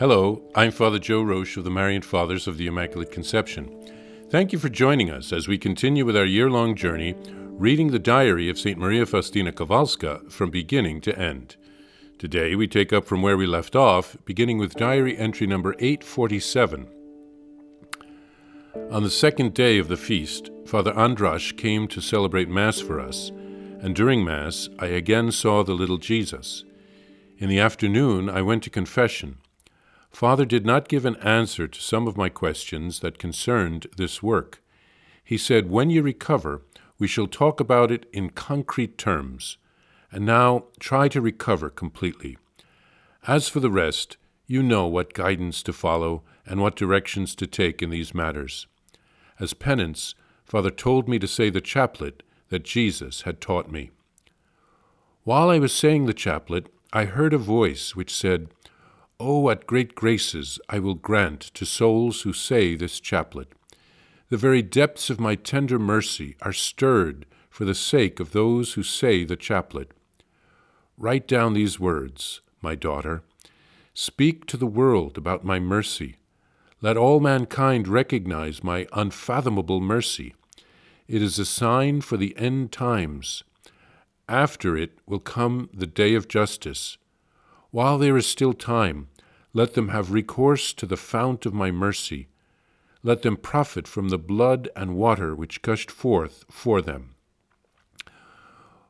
Hello, I'm Father Joe Roesch of the Marian Fathers of the Immaculate Conception. Thank you for joining us as we continue with our year long journey reading the diary of St. Maria Faustina Kowalska from beginning to end. Today we take up from where we left off, beginning with diary entry number 847. On the second day of the feast, Father Andrasz came to celebrate Mass for us, and during Mass I again saw the little Jesus. In the afternoon I went to confession. Father did not give an answer to some of my questions that concerned this work. He said, When you recover, we shall talk about it in concrete terms. And now try to recover completely. As for the rest, you know what guidance to follow and what directions to take in these matters. As penance, Father told me to say the chaplet that Jesus had taught me. While I was saying the chaplet, I heard a voice which said, Oh, what great graces I will grant to souls who say this chaplet. The very depths of my tender mercy are stirred for the sake of those who say the chaplet. Write down these words, my daughter. Speak to the world about my mercy. Let all mankind recognize my unfathomable mercy. It is a sign for the end times. After it will come the day of justice. While there is still time, let them have recourse to the fount of my mercy let them profit from the blood and water which gushed forth for them.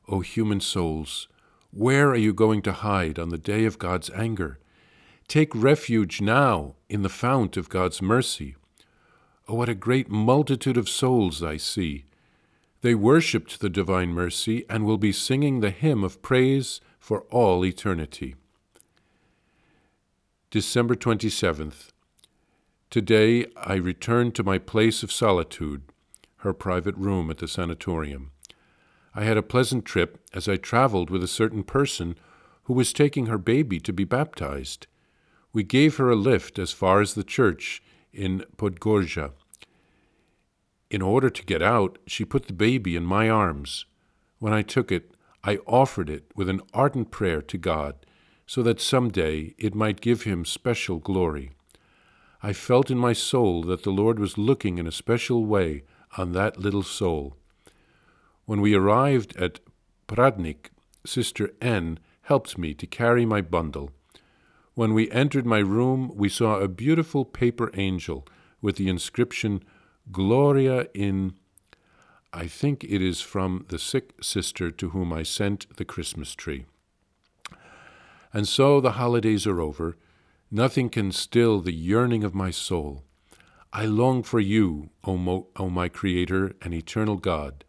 O human souls, where are you going to hide on the day of God's anger? Take refuge now in the fount of God's mercy. Oh, what a great multitude of souls I see! They worshipped the divine mercy and will be singing the hymn of praise for all eternity. December 27th. Today I returned to my place of solitude, her private room at the sanatorium. I had a pleasant trip as I traveled with a certain person who was taking her baby to be baptized. We gave her a lift as far as the church in Podgórze. In order to get out, she put the baby in my arms. When I took it, I offered it with an ardent prayer to God, so that some day it might give him special glory. I felt in my soul that the Lord was looking in a special way on that little soul. When we arrived at Pradnik, Sister N helped me to carry my bundle. When we entered my room, we saw a beautiful paper angel with the inscription Gloria in. I think it is from the sick sister to whom I sent the Christmas tree. And so the holidays are over Nothing can still the yearning of my soul. I long for you, O, Mo, o my Creator and eternal God.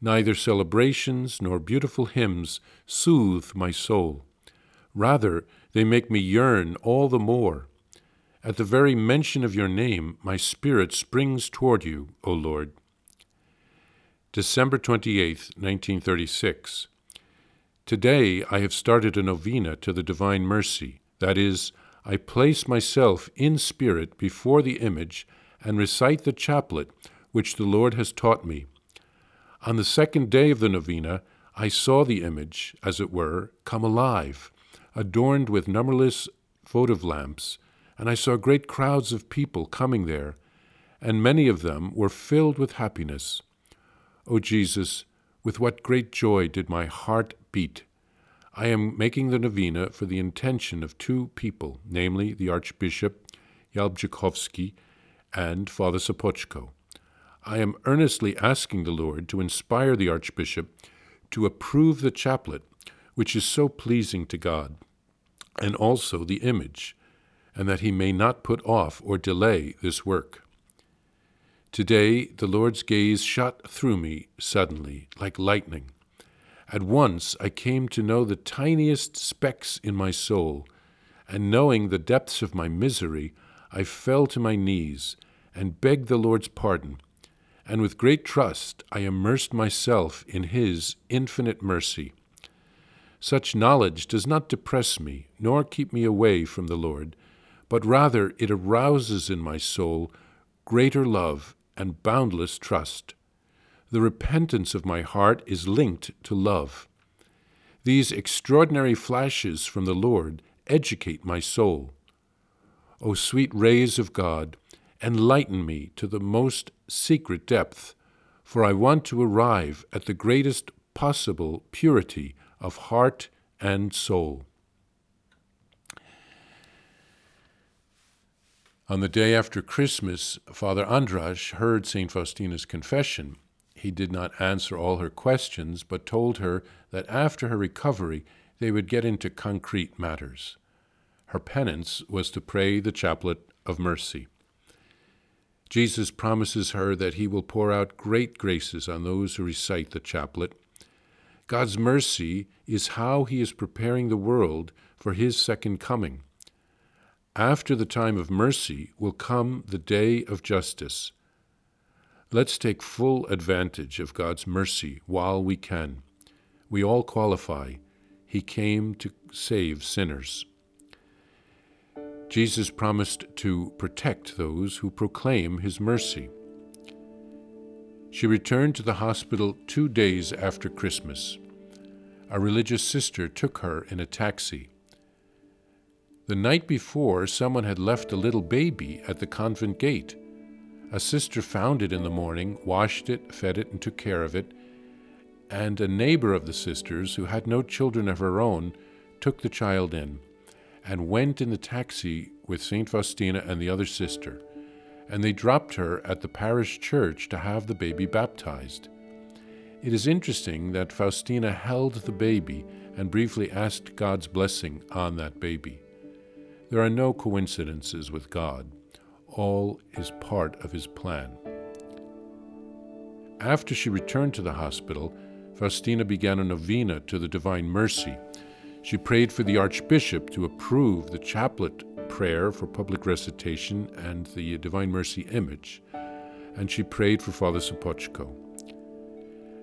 Neither celebrations nor beautiful hymns soothe my soul. Rather, they make me yearn all the more. At the very mention of your name, my spirit springs toward you, O Lord. December 28, 1936. Today I have started a novena to the Divine Mercy, that is, I place myself in spirit before the image and recite the chaplet which the Lord has taught me. On the second day of the novena, I saw the image, as it were, come alive, adorned with numberless votive lamps, and I saw great crowds of people coming there, and many of them were filled with happiness. O Jesus, with what great joy did my heart beat! I am making the novena for the intention of two people, namely the Archbishop Jałbrzykowski and Father Sopoćko. I am earnestly asking the Lord to inspire the Archbishop to approve the chaplet, which is so pleasing to God, and also the image, and that he may not put off or delay this work. Today the Lord's gaze shot through me suddenly, like lightning. At once I came to know the tiniest specks in my soul, and knowing the depths of my misery, I fell to my knees and begged the Lord's pardon, and with great trust I immersed myself in His infinite mercy. Such knowledge does not depress me, nor keep me away from the Lord, but rather it arouses in my soul greater love and boundless trust. The repentance of my heart is linked to love. These extraordinary flashes from the Lord educate my soul. O sweet rays of God, enlighten me to the most secret depth, for I want to arrive at the greatest possible purity of heart and soul. On the day after Christmas, Father Andrasz heard St. Faustina's confession. He did not answer all her questions, but told her that after her recovery they would get into concrete matters. Her penance was to pray the chaplet of mercy. Jesus promises her that he will pour out great graces on those who recite the chaplet. God's mercy is how he is preparing the world for his second coming. After the time of mercy will come the day of justice. Let's take full advantage of God's mercy while we can. We all qualify. He came to save sinners. Jesus promised to protect those who proclaim his mercy. She returned to the hospital two days after Christmas. A religious sister took her in a taxi. The night before, someone had left a little baby at the convent gate. A sister found it in the morning, washed it, fed it, and took care of it. And a neighbor of the sisters, who had no children of her own, took the child in and went in the taxi with St. Faustina and the other sister, and they dropped her at the parish church to have the baby baptized. It is interesting that Faustina held the baby and briefly asked God's blessing on that baby. There are no coincidences with God, all is part of His plan. After she returned to the hospital, Faustina began a novena to the Divine Mercy she prayed for the Archbishop to approve the chaplet prayer for public recitation and the Divine Mercy image, and she prayed for Father Sopoćko.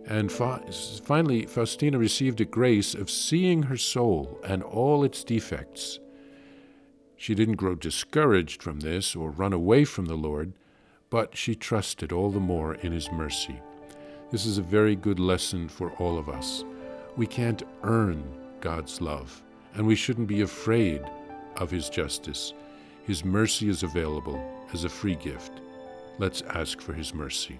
And fa- finally, Faustina received a grace of seeing her soul and all its defects. She didn't grow discouraged from this or run away from the Lord, but she trusted all the more in His mercy. This is a very good lesson for all of us. We can't earn God's love, and we shouldn't be afraid of His justice. His mercy is available as a free gift. Let's ask for His mercy.